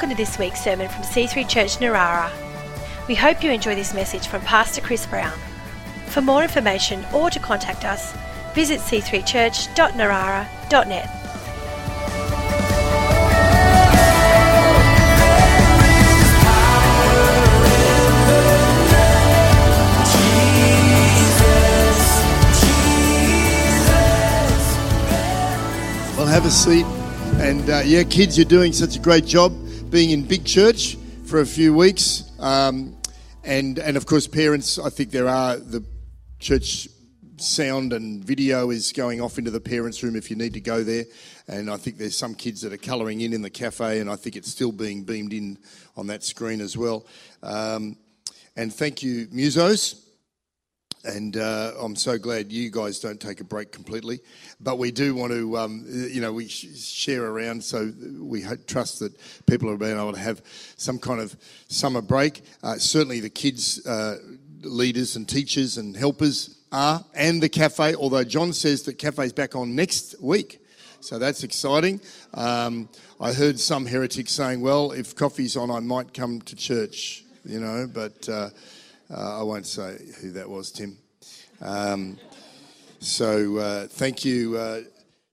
Welcome to this week's sermon from C3 Church Narara. We hope you enjoy this message from Pastor Chris Brown. For more information or to contact us, visit c3church.narara.net. Well, have a seat. And uh, yeah, kids, you're doing such a great job being in big church for a few weeks. Um, and, and of course, parents, I think there are the church sound and video is going off into the parents' room if you need to go there. And I think there's some kids that are colouring in in the cafe, and I think it's still being beamed in on that screen as well. Um, and thank you, Musos. And uh, I'm so glad you guys don't take a break completely. But we do want to, um, you know, we sh- share around so we ho- trust that people are being able to have some kind of summer break. Uh, certainly the kids, uh, leaders and teachers and helpers are, and the cafe, although John says that cafe's back on next week. So that's exciting. Um, I heard some heretics saying, well, if coffee's on, I might come to church, you know, but uh, I won't say who that was, Tim. Um, so uh, thank you, uh,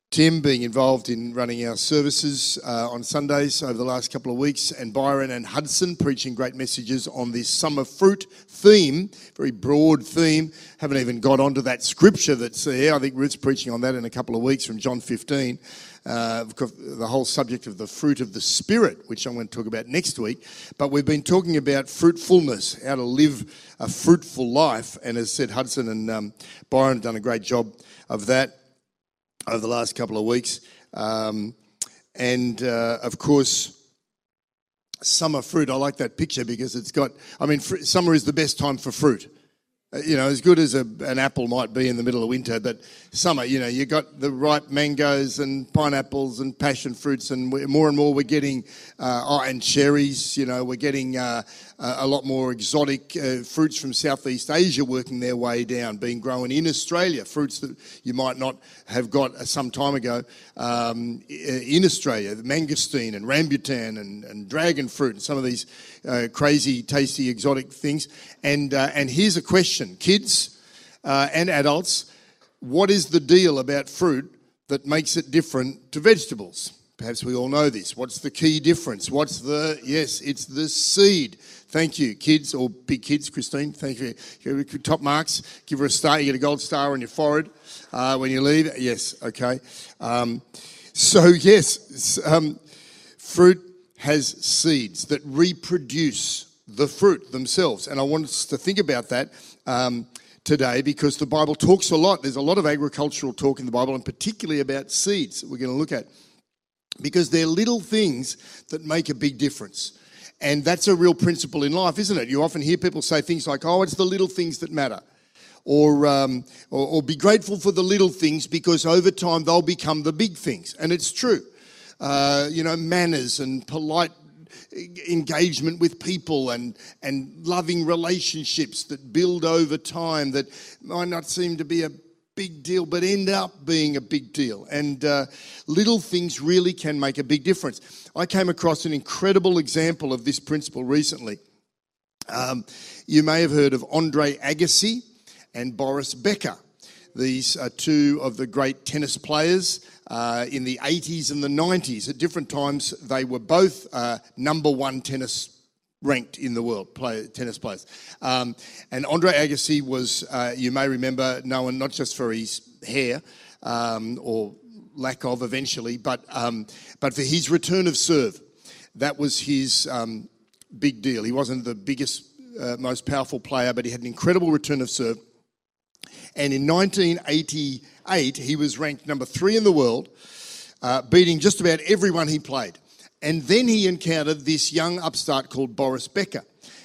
Tim, being involved in running our services uh, on Sundays over the last couple of weeks, and Byron and Hudson preaching great messages on this summer fruit theme, very broad theme. Haven't even got onto that scripture that's there. I think Ruth's preaching on that in a couple of weeks from John 15. Uh, the whole subject of the fruit of the Spirit, which I'm going to talk about next week. But we've been talking about fruitfulness, how to live a fruitful life. And as said, Hudson and um, Byron have done a great job of that over the last couple of weeks. Um, and uh, of course, summer fruit. I like that picture because it's got, I mean, fr- summer is the best time for fruit. Uh, you know, as good as a, an apple might be in the middle of winter, but summer, you know, you got the ripe mangoes and pineapples and passion fruits, and more and more we're getting, uh, oh, and cherries, you know, we're getting uh, a lot more exotic uh, fruits from Southeast Asia working their way down, being grown in Australia, fruits that you might not have got uh, some time ago um, in Australia, the mangosteen and rambutan and, and dragon fruit and some of these uh, crazy, tasty, exotic things. And, uh, and here's a question kids and adults, what is the deal about fruit that makes it different to vegetables? Perhaps we all know this. What's the key difference? What's the, yes, it's the seed. Thank you, kids or big kids, Christine. Thank you. Top marks. Give her a star. You get a gold star on your forehead uh, when you leave. Yes, okay. Um, so, yes, um, fruit has seeds that reproduce the fruit themselves. And I want us to think about that um, today because the Bible talks a lot. There's a lot of agricultural talk in the Bible, and particularly about seeds that we're going to look at because they're little things that make a big difference. And that's a real principle in life, isn't it? You often hear people say things like, oh, it's the little things that matter. Or, um, or, or, be grateful for the little things because over time they'll become the big things. And it's true uh, you know, manners and polite engagement with people and, and loving relationships that build over time that might not seem to be a big deal but end up being a big deal. And uh, little things really can make a big difference. I came across an incredible example of this principle recently. Um, you may have heard of Andre Agassi and Boris Becker. These are two of the great tennis players uh, in the 80s and the 90s. At different times, they were both uh, number one tennis ranked in the world, play, tennis players. Um, and Andre Agassi was, uh, you may remember, known not just for his hair um, or lack of eventually, but, um, but for his return of serve. That was his um, big deal. He wasn't the biggest, uh, most powerful player, but he had an incredible return of serve. And in 1988, he was ranked number three in the world, uh, beating just about everyone he played. And then he encountered this young upstart called Boris Becker.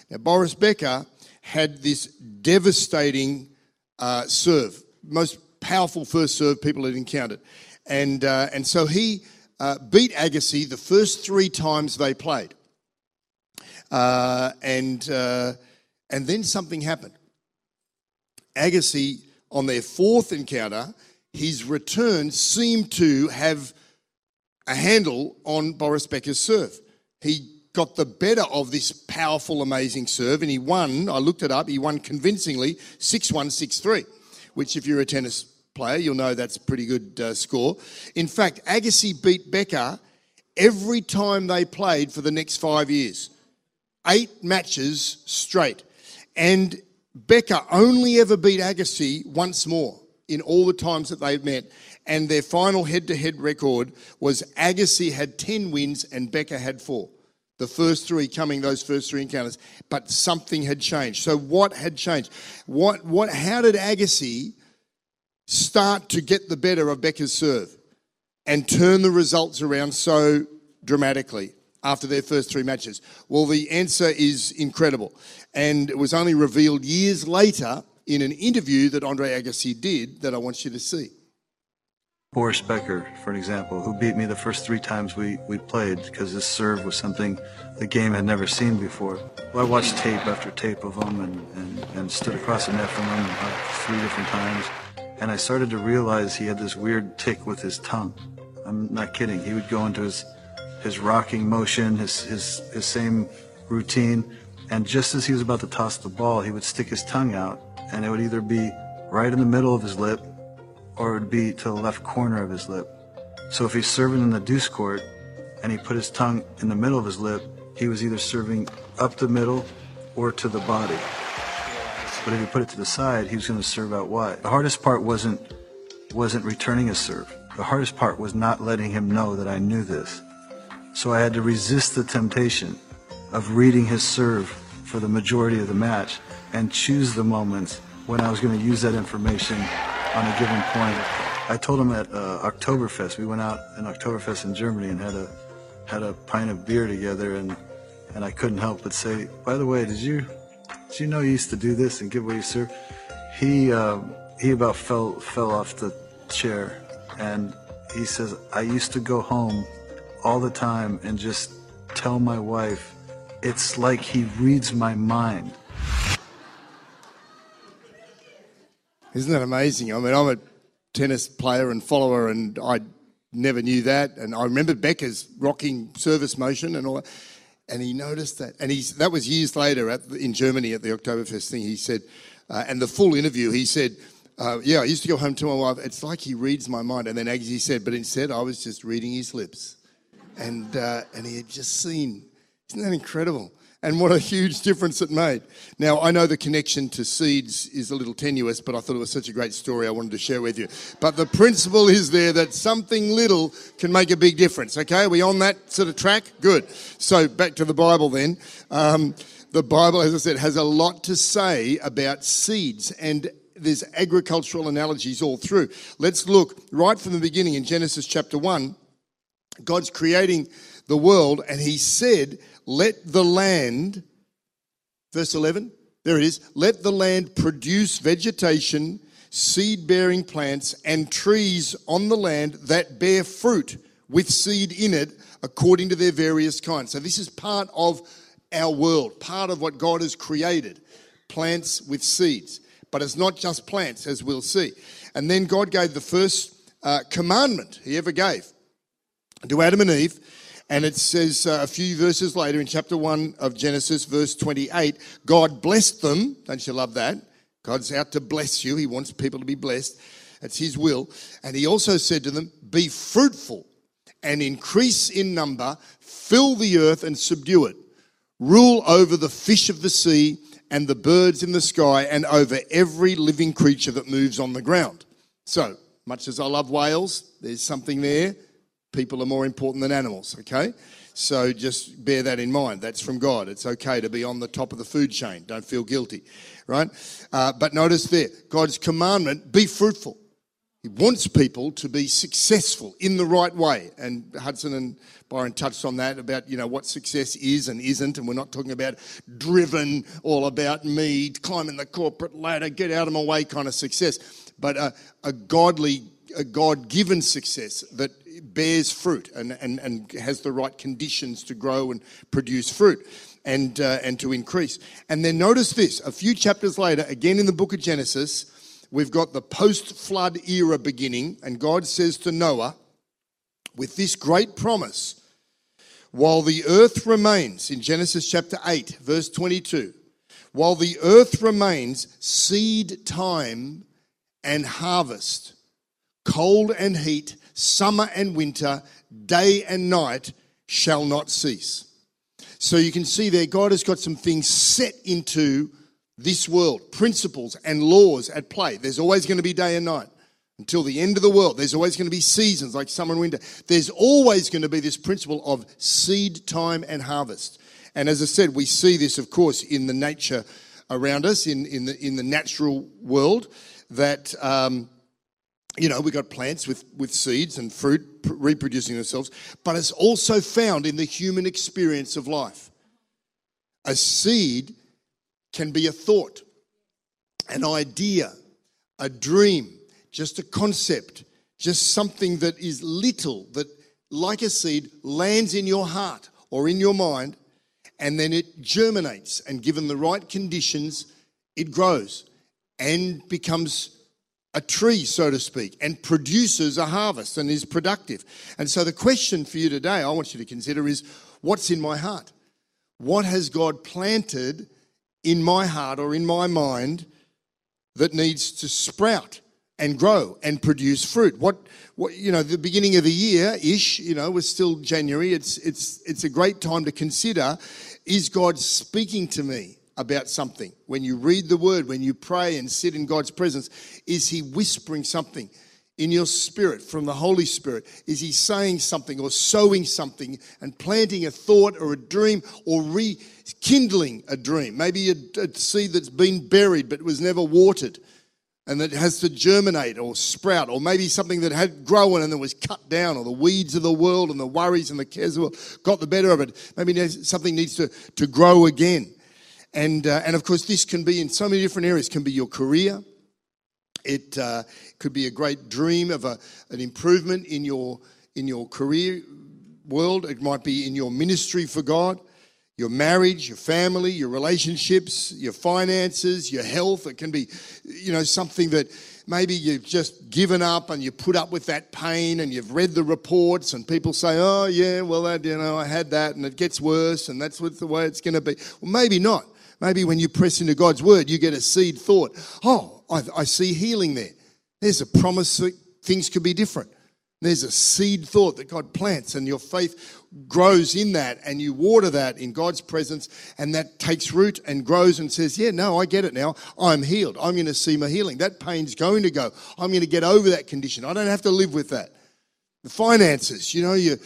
Now, Boris Becker had this devastating uh, serve, most powerful first serve people had encountered. And, uh, and so he uh, beat Agassi the first three times they played. Uh, and, uh, and then something happened. Agassi on their fourth encounter, his return seemed to have a handle on Boris Becker's serve. He got the better of this powerful, amazing serve, and he won. I looked it up. He won convincingly 6 1 6 3, which, if you're a tennis player, you'll know that's a pretty good uh, score. In fact, Agassi beat Becker every time they played for the next five years. Eight matches straight. And Becker only ever beat Agassi once more in all the times that they've met. And their final head to head record was Agassi had 10 wins and Becker had four. The first three coming, those first three encounters. But something had changed. So, what had changed? What, what, how did Agassi start to get the better of Becker's serve and turn the results around so dramatically after their first three matches? Well, the answer is incredible. And it was only revealed years later in an interview that Andre Agassi did that I want you to see. Boris Becker, for an example, who beat me the first three times we, we played because his serve was something the game had never seen before. Well, I watched tape after tape of him and, and, and stood across the net from him three different times. And I started to realize he had this weird tick with his tongue. I'm not kidding. He would go into his, his rocking motion, his, his, his same routine. And just as he was about to toss the ball, he would stick his tongue out and it would either be right in the middle of his lip or it would be to the left corner of his lip. So if he's serving in the deuce court and he put his tongue in the middle of his lip, he was either serving up the middle or to the body. But if he put it to the side, he was going to serve out wide. The hardest part wasn't wasn't returning a serve. The hardest part was not letting him know that I knew this. So I had to resist the temptation of reading his serve for the majority of the match and choose the moments when I was going to use that information on a given point. I told him at uh, Oktoberfest, we went out in Oktoberfest in Germany and had a had a pint of beer together, and and I couldn't help but say, by the way, did you did you know you used to do this and give away your serve? He uh, he about fell fell off the chair, and he says, I used to go home all the time and just tell my wife, it's like he reads my mind. Isn't that amazing? I mean, I'm a tennis player and follower, and I never knew that. And I remember Becker's rocking service motion and all that. And he noticed that. And he's, that was years later at, in Germany at the Oktoberfest thing. He said, uh, and the full interview, he said, uh, yeah, I used to go home to my wife. It's like he reads my mind. And then Agassi said, but instead I was just reading his lips. And, uh, and he had just seen. Isn't that incredible? and what a huge difference it made. Now, I know the connection to seeds is a little tenuous, but I thought it was such a great story I wanted to share with you. But the principle is there that something little can make a big difference. Okay, are we on that sort of track? Good. So, back to the Bible then. Um, the Bible, as I said, has a lot to say about seeds and there's agricultural analogies all through. Let's look right from the beginning in Genesis chapter 1. God's creating the world, and He said, let the land, verse 11, there it is, let the land produce vegetation, seed bearing plants, and trees on the land that bear fruit with seed in it according to their various kinds. So, this is part of our world, part of what God has created plants with seeds. But it's not just plants, as we'll see. And then God gave the first uh, commandment he ever gave to Adam and Eve and it says uh, a few verses later in chapter 1 of Genesis, verse 28, God blessed them. Don't you love that? God's out to bless you. He wants people to be blessed. That's His will. And He also said to them, Be fruitful and increase in number, fill the earth and subdue it. Rule over the fish of the sea and the birds in the sky and over every living creature that moves on the ground. So, much as I love whales, there's something there people are more important than animals, okay? So just bear that in mind. That's from God. It's okay to be on the top of the food chain. Don't feel guilty, right? Uh, but notice there, God's commandment be fruitful. He wants people to be successful in the right way. And Hudson and Byron touched on that about, you know, what success is and isn't. And we're not talking about driven, all about me, climbing the corporate ladder, get out of my way kind of success. But a, a godly, a God given success that bears fruit and, and, and has the right conditions to grow and produce fruit and, uh, and to increase. And then notice this a few chapters later, again in the book of Genesis, we've got the post flood era beginning, and God says to Noah, with this great promise, while the earth remains, in Genesis chapter 8, verse 22, while the earth remains, seed time and harvest, cold and heat, summer and winter, day and night shall not cease. So you can see there, God has got some things set into this world, principles and laws at play. There's always going to be day and night until the end of the world. There's always going to be seasons like summer and winter. There's always going to be this principle of seed time and harvest. And as I said, we see this, of course, in the nature around us, in, in, the, in the natural world, that, um, you know, we've got plants with, with seeds and fruit reproducing themselves, but it's also found in the human experience of life. A seed can be a thought, an idea, a dream, just a concept, just something that is little, that like a seed lands in your heart or in your mind, and then it germinates. And given the right conditions, it grows and becomes a tree, so to speak, and produces a harvest and is productive. And so the question for you today, I want you to consider is what's in my heart? What has God planted in my heart or in my mind that needs to sprout and grow and produce fruit. What, what you know, the beginning of the year ish, you know, was still January. It's it's it's a great time to consider: Is God speaking to me about something? When you read the Word, when you pray and sit in God's presence, is He whispering something? in your spirit from the Holy Spirit? Is He saying something or sowing something and planting a thought or a dream or rekindling a dream? Maybe a, a seed that's been buried but was never watered and that has to germinate or sprout, or maybe something that had grown and then was cut down, or the weeds of the world and the worries and the cares of the world got the better of it. Maybe something needs to, to grow again. And, uh, and of course, this can be in so many different areas. It can be your career, it uh, could be a great dream of a, an improvement in your, in your career world. It might be in your ministry for God, your marriage, your family, your relationships, your finances, your health. It can be, you know, something that maybe you've just given up and you put up with that pain and you've read the reports and people say, oh, yeah, well, that, you know, I had that and it gets worse and that's what the way it's going to be. Well, maybe not. Maybe when you press into God's word, you get a seed thought. Oh, I, I see healing there. There's a promise that things could be different. There's a seed thought that God plants, and your faith grows in that, and you water that in God's presence, and that takes root and grows and says, Yeah, no, I get it now. I'm healed. I'm going to see my healing. That pain's going to go. I'm going to get over that condition. I don't have to live with that. The finances, you know, you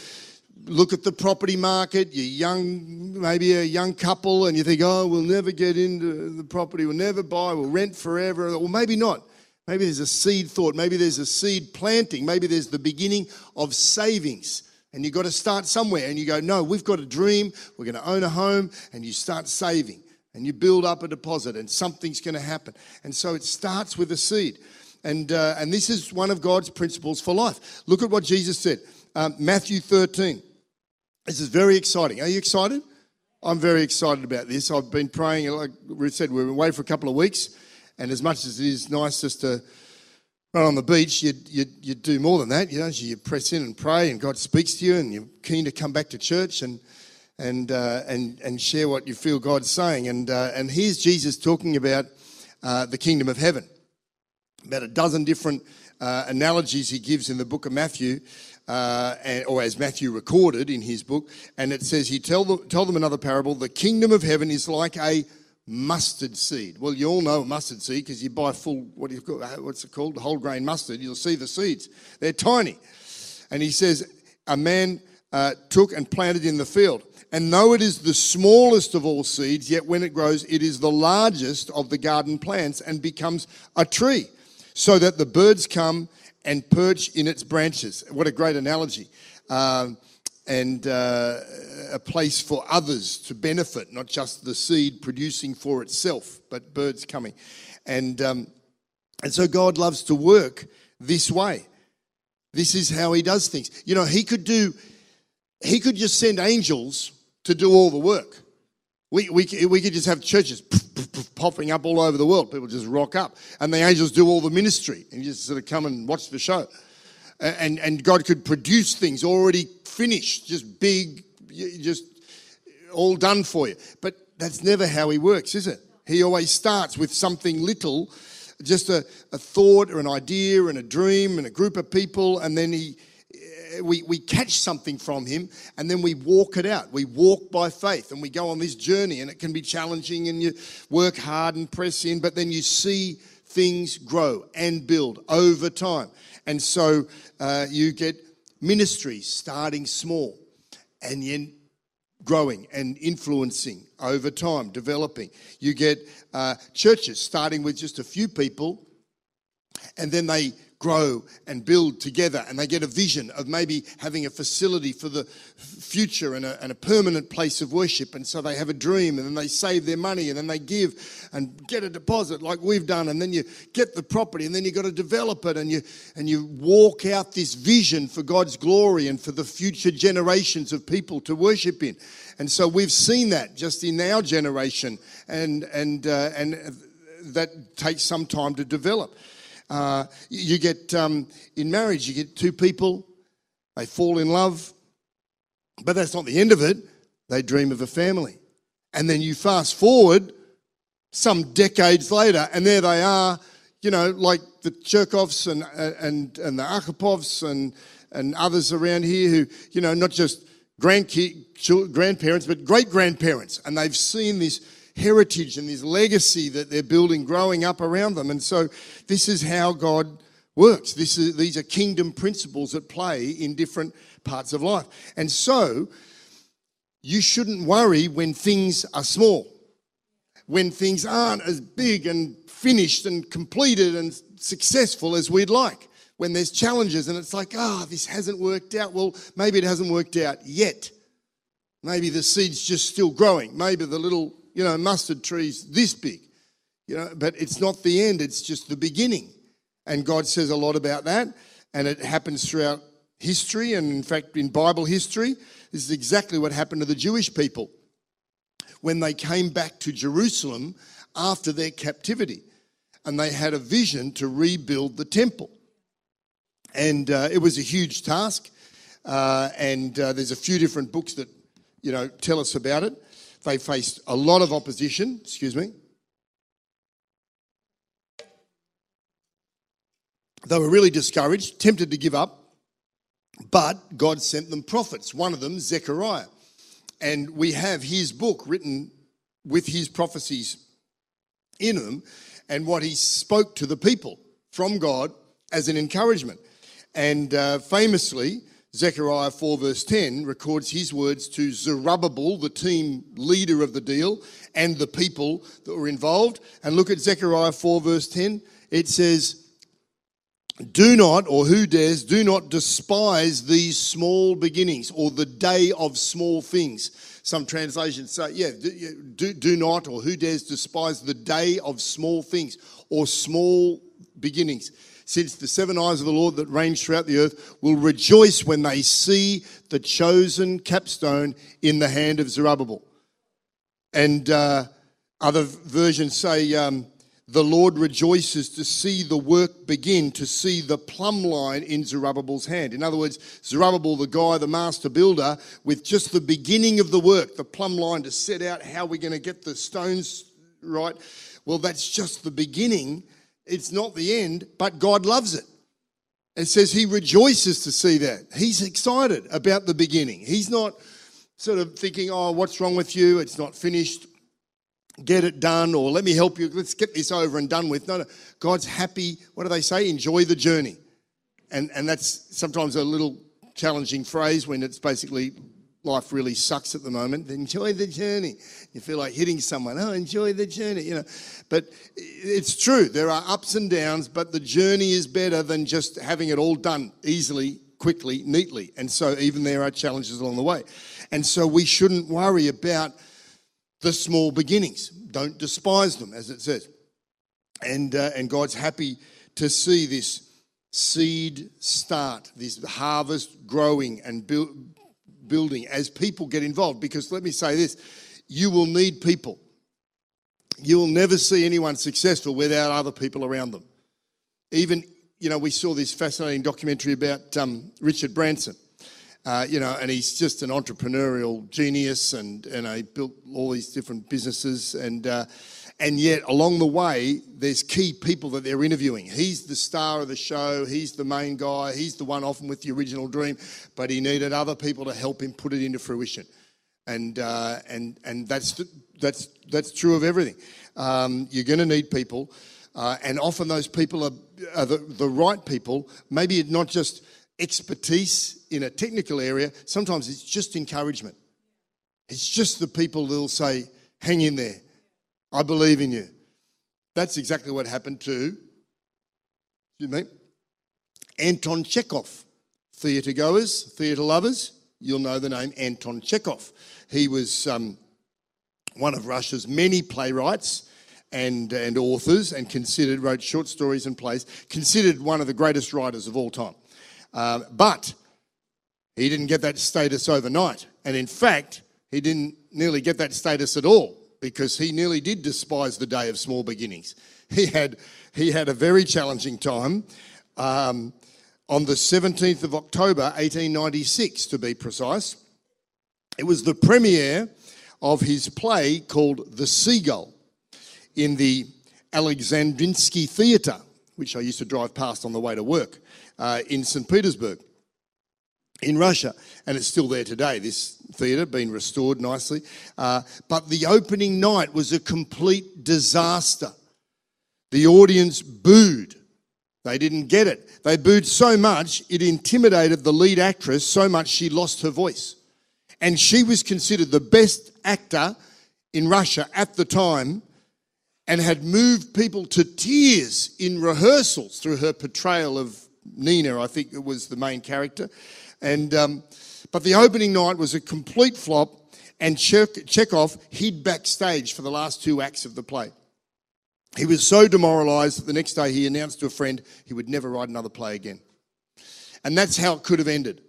look at the property market, you're young, maybe a young couple, and you think, oh, we'll never get into the property, we'll never buy, we'll rent forever. Or maybe not. Maybe there's a seed thought, maybe there's a seed planting, maybe there's the beginning of savings. And you've got to start somewhere, and you go, no, we've got a dream, we're going to own a home, and you start saving, and you build up a deposit, and something's going to happen. And so it starts with a seed. And, uh, and this is one of God's principles for life. Look at what Jesus said. Um, Matthew 13. This is very exciting. Are you excited? I'm very excited about this. I've been praying, like Ruth said, we are away for a couple of weeks, and as much as it is nice just to run on the beach, you you you do more than that. You know, you press in and pray, and God speaks to you, and you're keen to come back to church and and uh, and and share what you feel God's saying. And uh, and here's Jesus talking about uh, the kingdom of heaven. About a dozen different uh, analogies he gives in the book of Matthew uh, or as Matthew recorded in his book, and it says he tell them, tell them another parable. The kingdom of heaven is like a mustard seed. Well, you all know mustard seed because you buy full what do you call what's it called? Whole grain mustard. You'll see the seeds. They're tiny, and he says a man uh, took and planted in the field. And though it is the smallest of all seeds, yet when it grows, it is the largest of the garden plants and becomes a tree, so that the birds come and perch in its branches. What a great analogy. Um, and uh, a place for others to benefit, not just the seed producing for itself, but birds coming. And, um, and so God loves to work this way. This is how He does things. You know, He could do, He could just send angels to do all the work. We, we, we could just have churches popping up all over the world. People just rock up. And the angels do all the ministry. And you just sort of come and watch the show. And, and God could produce things already finished, just big, just all done for you. But that's never how he works, is it? He always starts with something little, just a, a thought or an idea and a dream and a group of people, and then he we, we catch something from him and then we walk it out. We walk by faith and we go on this journey, and it can be challenging and you work hard and press in, but then you see things grow and build over time. And so uh, you get ministries starting small and then growing and influencing over time, developing. You get uh, churches starting with just a few people and then they grow and build together and they get a vision of maybe having a facility for the future and a, and a, permanent place of worship. And so they have a dream and then they save their money and then they give and get a deposit like we've done. And then you get the property and then you've got to develop it and you and you walk out this vision for God's glory and for the future generations of people to worship in. And so we've seen that just in our generation and and uh, and that takes some time to develop uh, you get um, in marriage, you get two people, they fall in love, but that's not the end of it. They dream of a family. And then you fast forward some decades later, and there they are, you know, like the Cherkovs and, and, and the Archipovs and, and others around here who, you know, not just grandparents, but great grandparents. And they've seen this heritage and this legacy that they're building growing up around them. And so this is how God works. This is, these are kingdom principles at play in different parts of life. And so you shouldn't worry when things are small, when things aren't as big and finished and completed and successful as we'd like. When there's challenges and it's like, ah, oh, this hasn't worked out. Well, maybe it hasn't worked out yet. Maybe the seed's just still growing. Maybe the little you know, mustard trees this big, you know, but it's not the end, it's just the beginning. And God says a lot about that, and it happens throughout history, and in fact, in Bible history, this is exactly what happened to the Jewish people when they came back to Jerusalem after their captivity. And they had a vision to rebuild the temple. And uh, it was a huge task. Uh, and uh, there's a few different books that, you know, tell us about it. They faced a lot of opposition, excuse me. They were really discouraged, tempted to give up, but God sent them prophets, one of them, Zechariah. And we have his book written with his prophecies in them and what he spoke to the people from God as an encouragement. And uh, famously, Zechariah 4, verse 10, records his words to Zerubbabel, the team leader of the deal, and the people that were involved. And look at Zechariah 4, verse 10. It says, Do not, or who dares, do not despise these small beginnings or the day of small things. Some translations say, yeah, do, do not, or who dares despise the day of small things or small beginnings since the seven eyes of the Lord that range throughout the earth will rejoice when they see the chosen capstone in the hand of Zerubbabel. And uh, other versions say, um, the Lord rejoices to see the work begin, to see the plumb line in Zerubbabel's hand. In other words, Zerubbabel, the guy, the master builder, with just the beginning of the work, the plumb line to set out how we're going to get the stones right. Well, that's just the beginning it's not the end, but God loves it. It says he rejoices to see that. He's excited about the beginning. He's not sort of thinking, oh, what's wrong with you? It's not finished. Get it done, or let me help you. Let's get this over and done with. No, no. God's happy. What do they say? Enjoy the journey. And, and that's sometimes a little challenging phrase when it's basically life really sucks at the moment, enjoy the journey. You feel like hitting someone, oh, enjoy the journey, you know. But it's true, there are ups and downs, but the journey is better than just having it all done easily, quickly, neatly. And so even there are challenges along the way. And so we shouldn't worry about the small beginnings. Don't despise them, as it says. And, uh, and God's happy to see this seed start, this harvest growing and build, building as people get involved. Because let me say this you will need people. You will never see anyone successful without other people around them. Even, you know, we saw this fascinating documentary about um, Richard Branson. Uh, you know, and he's just an entrepreneurial genius, and and he built all these different businesses, and uh, and yet along the way, there's key people that they're interviewing. He's the star of the show, he's the main guy, he's the one often with the original dream, but he needed other people to help him put it into fruition, and uh, and and that's that's that's true of everything. Um, you're going to need people, uh, and often those people are, are the, the right people. Maybe it's not just expertise in a technical area, sometimes it's just encouragement. It's just the people that'll say, hang in there, I believe in you. That's exactly what happened to, excuse me, Anton Chekhov. Theatre goers, theatre lovers, you'll know the name Anton Chekhov. He was um, one of Russia's many playwrights and, and authors and considered, wrote short stories and plays, considered one of the greatest writers of all time. Uh, but he didn't get that status overnight. And in fact, he didn't nearly get that status at all because he nearly did despise the day of small beginnings. He had, he had a very challenging time. Um, on the 17th of October, 1896, to be precise, it was the premiere of his play called The Seagull in the Alexandrinsky Theatre, which I used to drive past on the way to work uh, in St. Petersburg in Russia. And it's still there today, this theatre, been restored nicely. Uh, but the opening night was a complete disaster. The audience booed. They didn't get it. They booed so much, it intimidated the lead actress so much she lost her voice. And she was considered the best actor in Russia at the time and had moved people to tears in rehearsals through her portrayal of Nina, I think it was the main character. And, um, but the opening night was a complete flop, and Chekhov hid backstage for the last two acts of the play. He was so demoralised that the next day he announced to a friend he would never write another play again. And that's how it could have ended.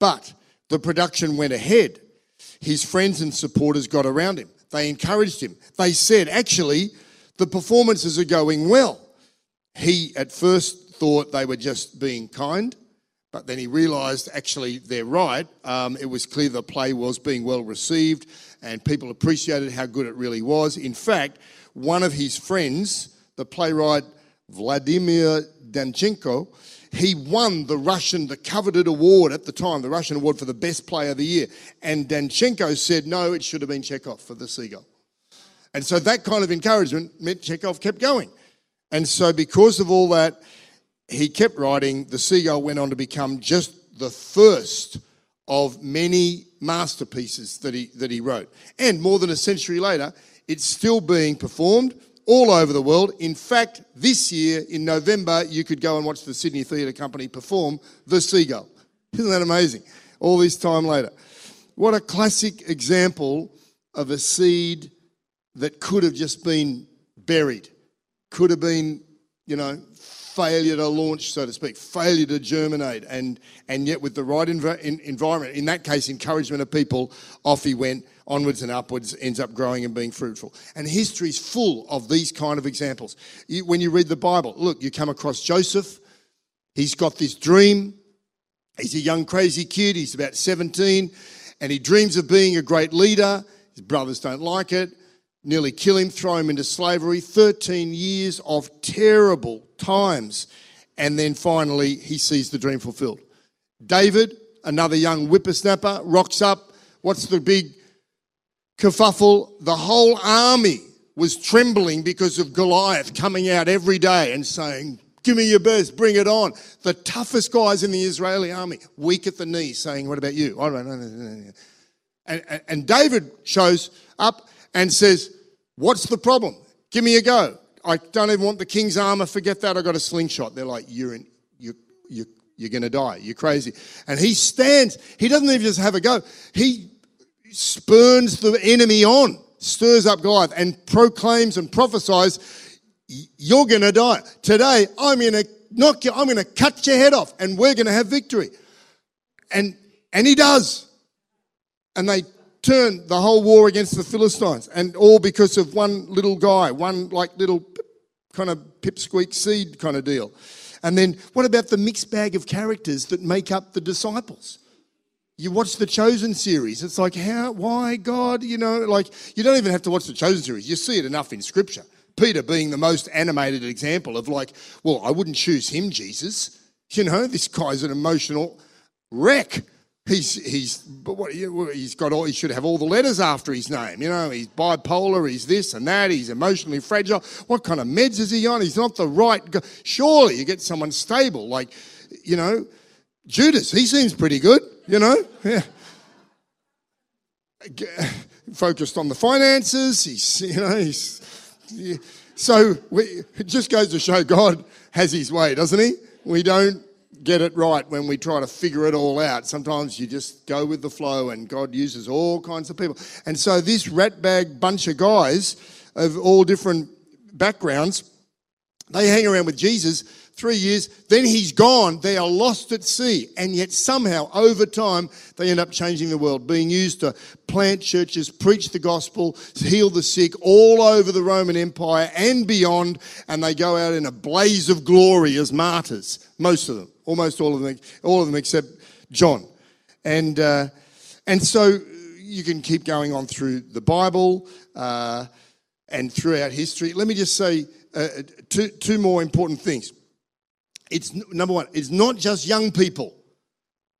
But the production went ahead. His friends and supporters got around him. They encouraged him. They said, actually, the performances are going well. He at first thought they were just being kind, but then he realised actually they're right. Um, it was clear the play was being well received and people appreciated how good it really was. In fact, one of his friends, the playwright Vladimir Danchenko, he won the Russian, the coveted award at the time, the Russian award for the best play of the year. And Danchenko said, no, it should have been Chekhov for the Seagull. And so that kind of encouragement meant Chekhov kept going. And so, because of all that, he kept writing. The Seagull went on to become just the first of many masterpieces that he, that he wrote. And more than a century later, it's still being performed all over the world. In fact, this year in November, you could go and watch the Sydney Theatre Company perform The Seagull. Isn't that amazing? All this time later. What a classic example of a seed that could have just been buried, could have been, you know, failure to launch, so to speak, failure to germinate, and, and yet with the right env- in, environment, in that case, encouragement of people, off he went, onwards and upwards, ends up growing and being fruitful. And history is full of these kind of examples. You, when you read the Bible, look, you come across Joseph, he's got this dream, he's a young crazy kid, he's about 17, and he dreams of being a great leader. His brothers don't like it nearly kill him, throw him into slavery. 13 years of terrible times. And then finally, he sees the dream fulfilled. David, another young whippersnapper, rocks up. What's the big kerfuffle? The whole army was trembling because of Goliath coming out every day and saying, Give me your best, bring it on. The toughest guys in the Israeli army, weak at the knees, saying, What about you? And, and, and David shows up and says, What's the problem? Give me a go. I don't even want the king's armor. Forget that. I got a slingshot. They're like, You're in, you, you, you're going to die. You're crazy. And he stands. He doesn't even just have a go. He spurns the enemy on, stirs up Goliath, and proclaims and prophesies, You're going to die. Today, I'm going to knock you, I'm going to cut your head off, and we're going to have victory. And, and he does. And they turn the whole war against the Philistines, and all because of one little guy, one like little kind of pipsqueak seed kind of deal. And then what about the mixed bag of characters that make up the disciples? you watch the Chosen series. It's like, how, why, God? You know, like, you don't even have to watch the Chosen series. You see it enough in Scripture. Peter being the most animated example of, like, well, I wouldn't choose him, Jesus. You know, this guy's an emotional wreck. He's he's but what he's got all he should have all the letters after his name. You know, he's bipolar, he's this and that, he's emotionally fragile. What kind of meds is he on? He's not the right guy. Surely you get someone stable, like, you know, Judas, he seems pretty good, you know? Yeah. Focused on the finances, he's you know, he's yeah. so we, it just goes to show God has his way, doesn't he? We don't get it right when we try to figure it all out. Sometimes you just go with the flow, and God uses all kinds of people. And so, this ratbag bunch of guys of all different backgrounds, they hang around with Jesus three years, then he's gone. They are lost at sea. And yet, somehow, over time, they end up changing the world, being used to plant churches, preach the gospel, heal the sick all over the Roman Empire and beyond. And they go out in a blaze of glory as martyrs, most of them, almost all of them, all of them except John. And, uh, and so you can keep going on through the Bible uh, and throughout history. Let me just say uh, two, two more important things it's number one, it's not just young people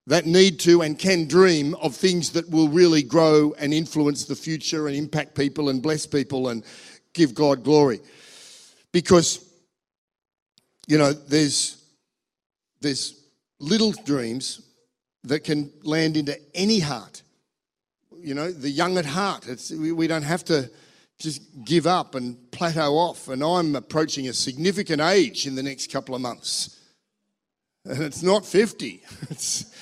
that need to and can dream of things that will really grow and influence the future and impact people and bless people and give God glory. Because, you know, there's, there's little dreams that can land into any heart. You know, the young at heart. It's, we, we don't have to just give up and plateau off. And I'm approaching a significant age in the next couple of months. And it's not 50. It's,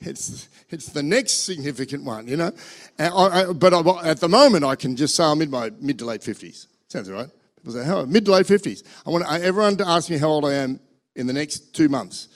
it's, it's the next significant one, you know. I, I, but I, at the moment, I can just say I'm in my mid to late 50s. Sounds right. People say, how? Mid to late 50s. I want everyone to ask me how old I am in the next two months.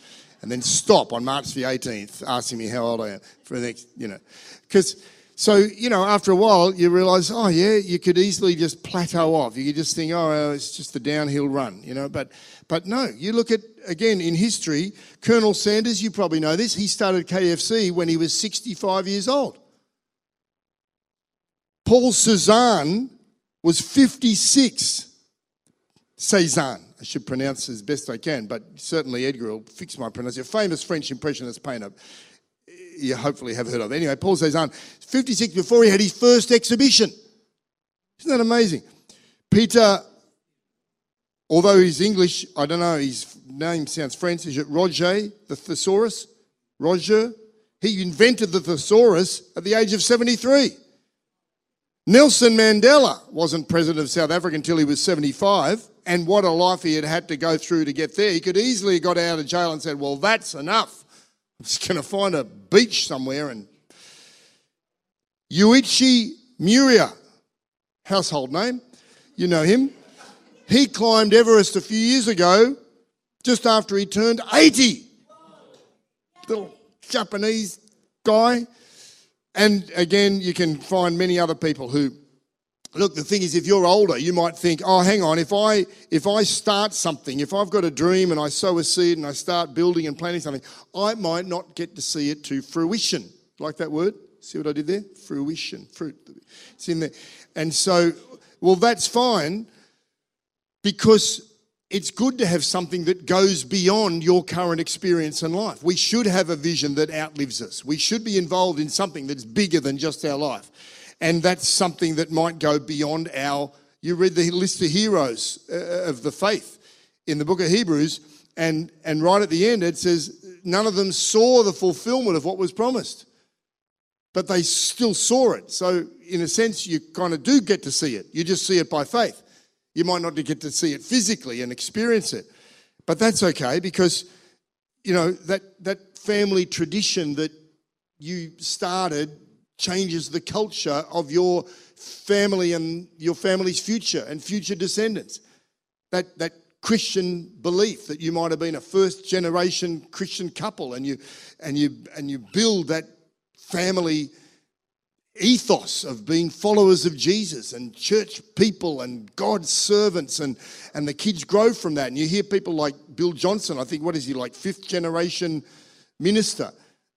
And then stop on March the 18th asking me how old I am for the next, you know. Because so, you know, after a while, you realize, oh, yeah, you could easily just plateau off. You could just think, oh, it's just the downhill run, you know. But, but no, you look at, again, in history, Colonel Sanders, you probably know this, he started KFC when he was 65 years old. Paul Cézanne was 56. Cézanne, I should pronounce as best I can, but certainly Edgar will fix my pronunciation. A famous French impressionist painter you hopefully have heard of. Anyway, Paul Cézanne, 56 before he had his first exhibition. Isn't that amazing? Peter, although he's English, I don't know, his name sounds French. Is it Roger, the thesaurus? Roger? He invented the thesaurus at the age of 73. Nelson Mandela wasn't president of South Africa until he was 75, and what a life he had had to go through to get there. He could easily have got out of jail and said, Well, that's enough. I'm just going to find a beach somewhere and. Yuichi Miura, household name, you know him. He climbed Everest a few years ago, just after he turned 80. Little Japanese guy. And again, you can find many other people who look the thing is if you're older you might think oh hang on if i if i start something if i've got a dream and i sow a seed and i start building and planting something i might not get to see it to fruition. Like that word? See what i did there? Fruition fruit. It's in there. And so well that's fine because it's good to have something that goes beyond your current experience in life. We should have a vision that outlives us. We should be involved in something that's bigger than just our life. And that's something that might go beyond our. You read the list of heroes uh, of the faith in the book of Hebrews, and, and right at the end it says, none of them saw the fulfillment of what was promised, but they still saw it. So, in a sense, you kind of do get to see it. You just see it by faith. You might not get to see it physically and experience it, but that's okay because, you know, that, that family tradition that you started changes the culture of your family and your family's future and future descendants. That, that Christian belief that you might have been a first generation Christian couple and you, and you, and you build that family ethos of being followers of Jesus and church people and God's servants and, and the kids grow from that. And you hear people like Bill Johnson, I think, what is he, like fifth generation minister?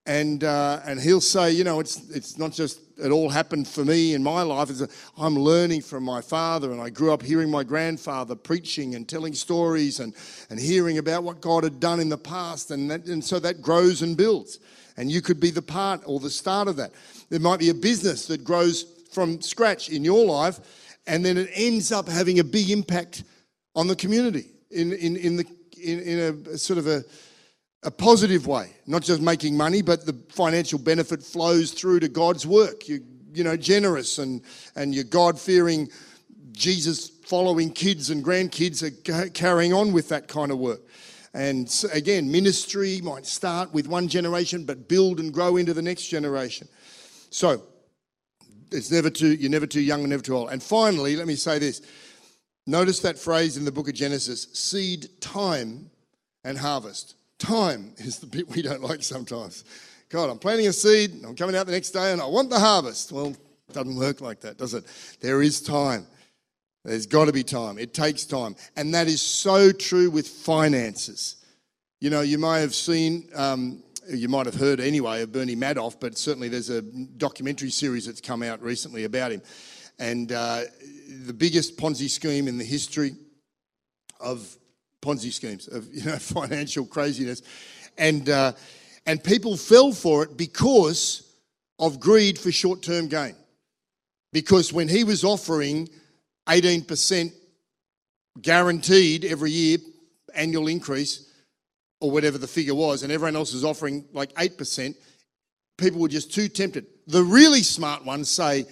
and uh, and he'll say, you know, it's it's not just it all happened for me in my life. It's a, I'm learning from my father, and I grew up hearing my grandfather preaching and telling stories and and hearing about what God had done in the past, and that, and so that grows and builds. And you could be the part or the start of that. There might be a business that grows from scratch in your life, and then it ends up having a big impact on the community in in in the in, in a sort of a a positive way, not just making money, but the financial benefit flows through to God's work. You, you know, generous and, and your God fearing, Jesus following kids and grandkids are carrying on with that kind of work. And again, ministry might start with one generation, but build and grow into the next generation. So, it's never too, you're never too young and never too old. And finally, let me say this. Notice that phrase in the book of Genesis seed time and harvest. Time is the bit we don't like sometimes. God, I'm planting a seed, I'm coming out the next day, and I want the harvest. Well, it doesn't work like that, does it? There is time. There's got to be time. It takes time. And that is so true with finances. You know, you may have seen, um, you might have heard anyway of Bernie Madoff, but certainly there's a documentary series that's come out recently about him. And uh, the biggest Ponzi scheme in the history of Ponzi schemes, of you know, financial craziness. And, uh, and people fell for it because of greed for short term gain. Because when he was offering 18% guaranteed every year annual increase, or whatever the figure was, and everyone else was offering like 8%, people were just too tempted. The really smart ones say,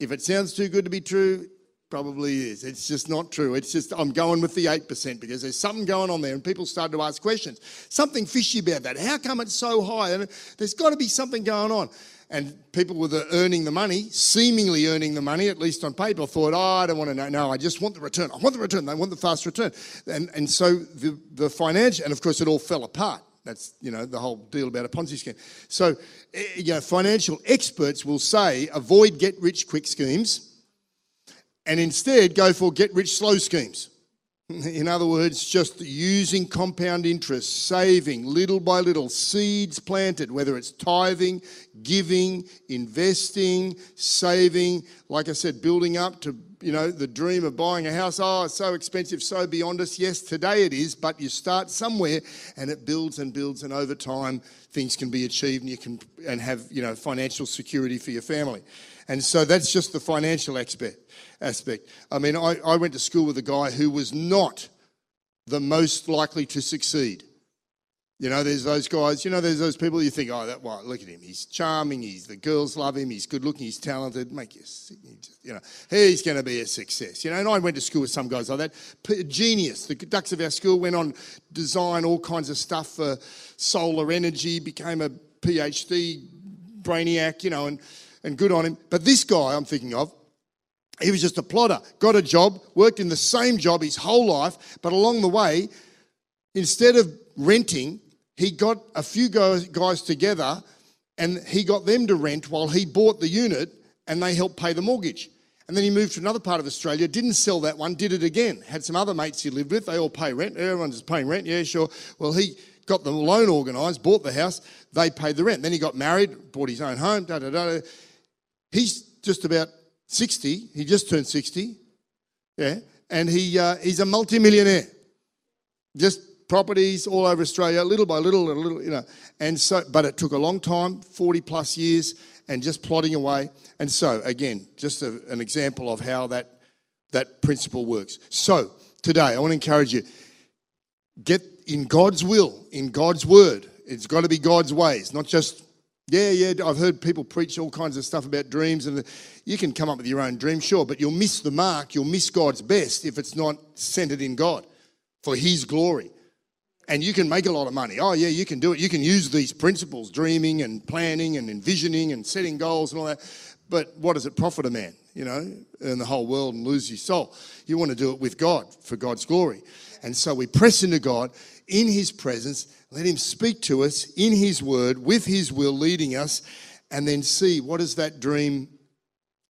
if it sounds too good to be true, probably is. It's just not true. It's just, I'm going with the 8% because there's something going on there. And people start to ask questions. Something fishy about that. How come it's so high? And there's got to be something going on. And people with earning the money, seemingly earning the money, at least on paper, thought, oh, I don't want to know. No, I just want the return. I want the return. They want the fast return. And, and so the, the financial, and of course, it all fell apart. That's, you know, the whole deal about a Ponzi scheme. So, eh, you know, financial experts will say avoid get rich quick schemes and instead go for get rich slow schemes. In other words, just using compound interest, saving little by little, seeds planted, whether it's tithing, giving, investing, saving, like I said, building up to, you know, the dream of buying a house. Oh, it's so expensive, so beyond us. Yes, today it is, but you start somewhere and it builds and builds, and over time things can be achieved and you can and have, you know, financial security for your family. And so that's just the financial aspect. aspect. I mean, I, I went to school with a guy who was not the most likely to succeed. You know, there's those guys, you know, there's those people you think, oh, that, well, look at him. He's charming. He's, the girls love him. He's good looking. He's talented. Make you, you know, he's going to be a success. You know, and I went to school with some guys like that. Genius. The dux of our school went on design all kinds of stuff for solar energy, became a PhD brainiac, you know, and and good on him. But this guy I'm thinking of, he was just a plotter, got a job, worked in the same job his whole life, but along the way, instead of renting, he got a few guys together and he got them to rent while he bought the unit and they helped pay the mortgage. And then he moved to another part of Australia, didn't sell that one, did it again. Had some other mates he lived with, they all pay rent. Everyone's paying rent, yeah, sure. Well, he got the loan organised, bought the house, they paid the rent. Then he got married, bought his own home, da da da. He's just about 60. He just turned 60. Yeah. And he, uh, he's a multimillionaire. Just properties all over Australia, little by little, and little, you know. And so, but it took a long time, 40 plus years, and just plodding away. And so, again, just a, an example of how that, that principle works. So, today, I want to encourage you get in God's will, in God's word. It's got to be God's ways, not just yeah, yeah, I've heard people preach all kinds of stuff about dreams, and you can come up with your own dream, sure, but you'll miss the mark, you'll miss God's best if it's not centered in God for His glory. And you can make a lot of money. Oh, yeah, you can do it. You can use these principles dreaming and planning and envisioning and setting goals and all that. But what does it profit a man, you know, in the whole world and lose his soul? You want to do it with God for God's glory. And so we press into God in His presence let Him speak to us in His word, with His will leading us, and then see what does that dream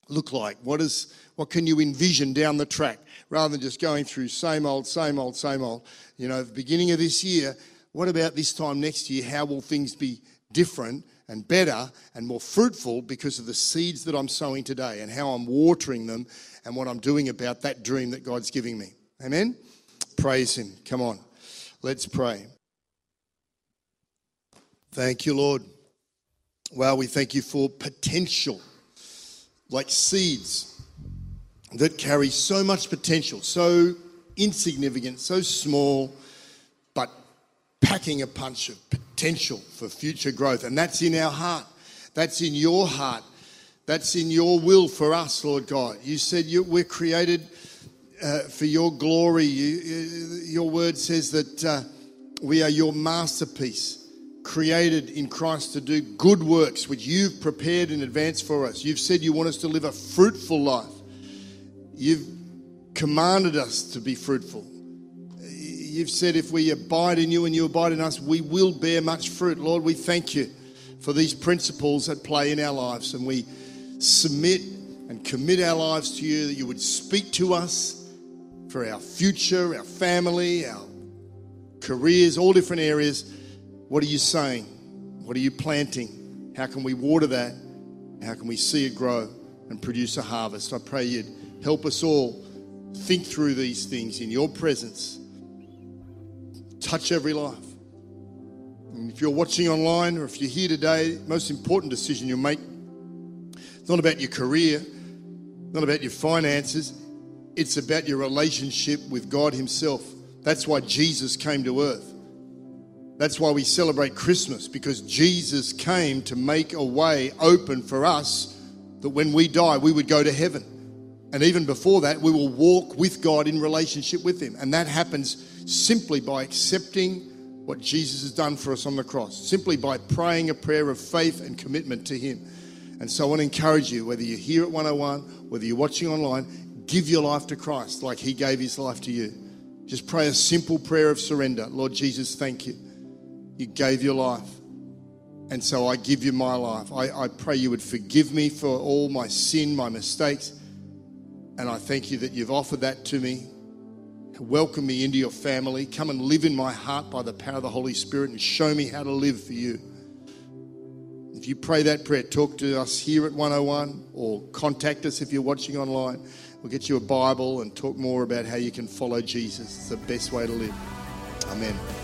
look like? What, is, what can you envision down the track rather than just going through same old, same old, same old? You know, the beginning of this year, what about this time next year? How will things be different and better and more fruitful because of the seeds that I'm sowing today and how I'm watering them and what I'm doing about that dream that God's giving me. Amen? Praise Him. Come on. Let's pray. Thank you, Lord. Wow, we thank you for potential, like seeds that carry so much potential, so insignificant, so small, but packing a punch of potential for future growth. And that's in our heart. That's in your heart. That's in your will for us, Lord God. You said you, we're created uh, for your glory. You, your word says that uh, we are your masterpiece, created in Christ to do good works which you've prepared in advance for us. You've said you want us to live a fruitful life. You've commanded us to be fruitful. You've said if we abide in you and you abide in us, we will bear much fruit. Lord, we thank you for these principles that play in our lives. And we submit and commit our lives to you that you would speak to us for our future, our family, our careers, all different areas. What are you saying? What are you planting? How can we water that? How can we see it grow and produce a harvest? I pray you'd help us all think through these things in your presence. Touch every life. And if you're watching online or if you're here today, most important decision you'll make, it's not about your career, not about your finances, it's about your relationship with God Himself. That's why Jesus came to earth. That's why we celebrate Christmas, because Jesus came to make a way open for us that when we die, we would go to heaven. And even before that, we will walk with God in relationship with Him. And that happens simply by accepting what Jesus has done for us on the cross, simply by praying a prayer of faith and commitment to Him. And so I want to encourage you, whether you're here at 101, whether you're watching online, give your life to Christ like He gave His life to you. Just pray a simple prayer of surrender. Lord Jesus, thank you. You gave your life. And so I give you my life. I, I pray you would forgive me for all my sin, my mistakes and I thank you that you've offered that to me. Welcome me into your family. Come and live in my heart by the power of the Holy Spirit and show me how to live for you. If you pray that prayer, talk to us here at 101 or contact us if you're watching online. We'll get you a Bible and talk more about how you can follow Jesus. It's the best way to live. Amen.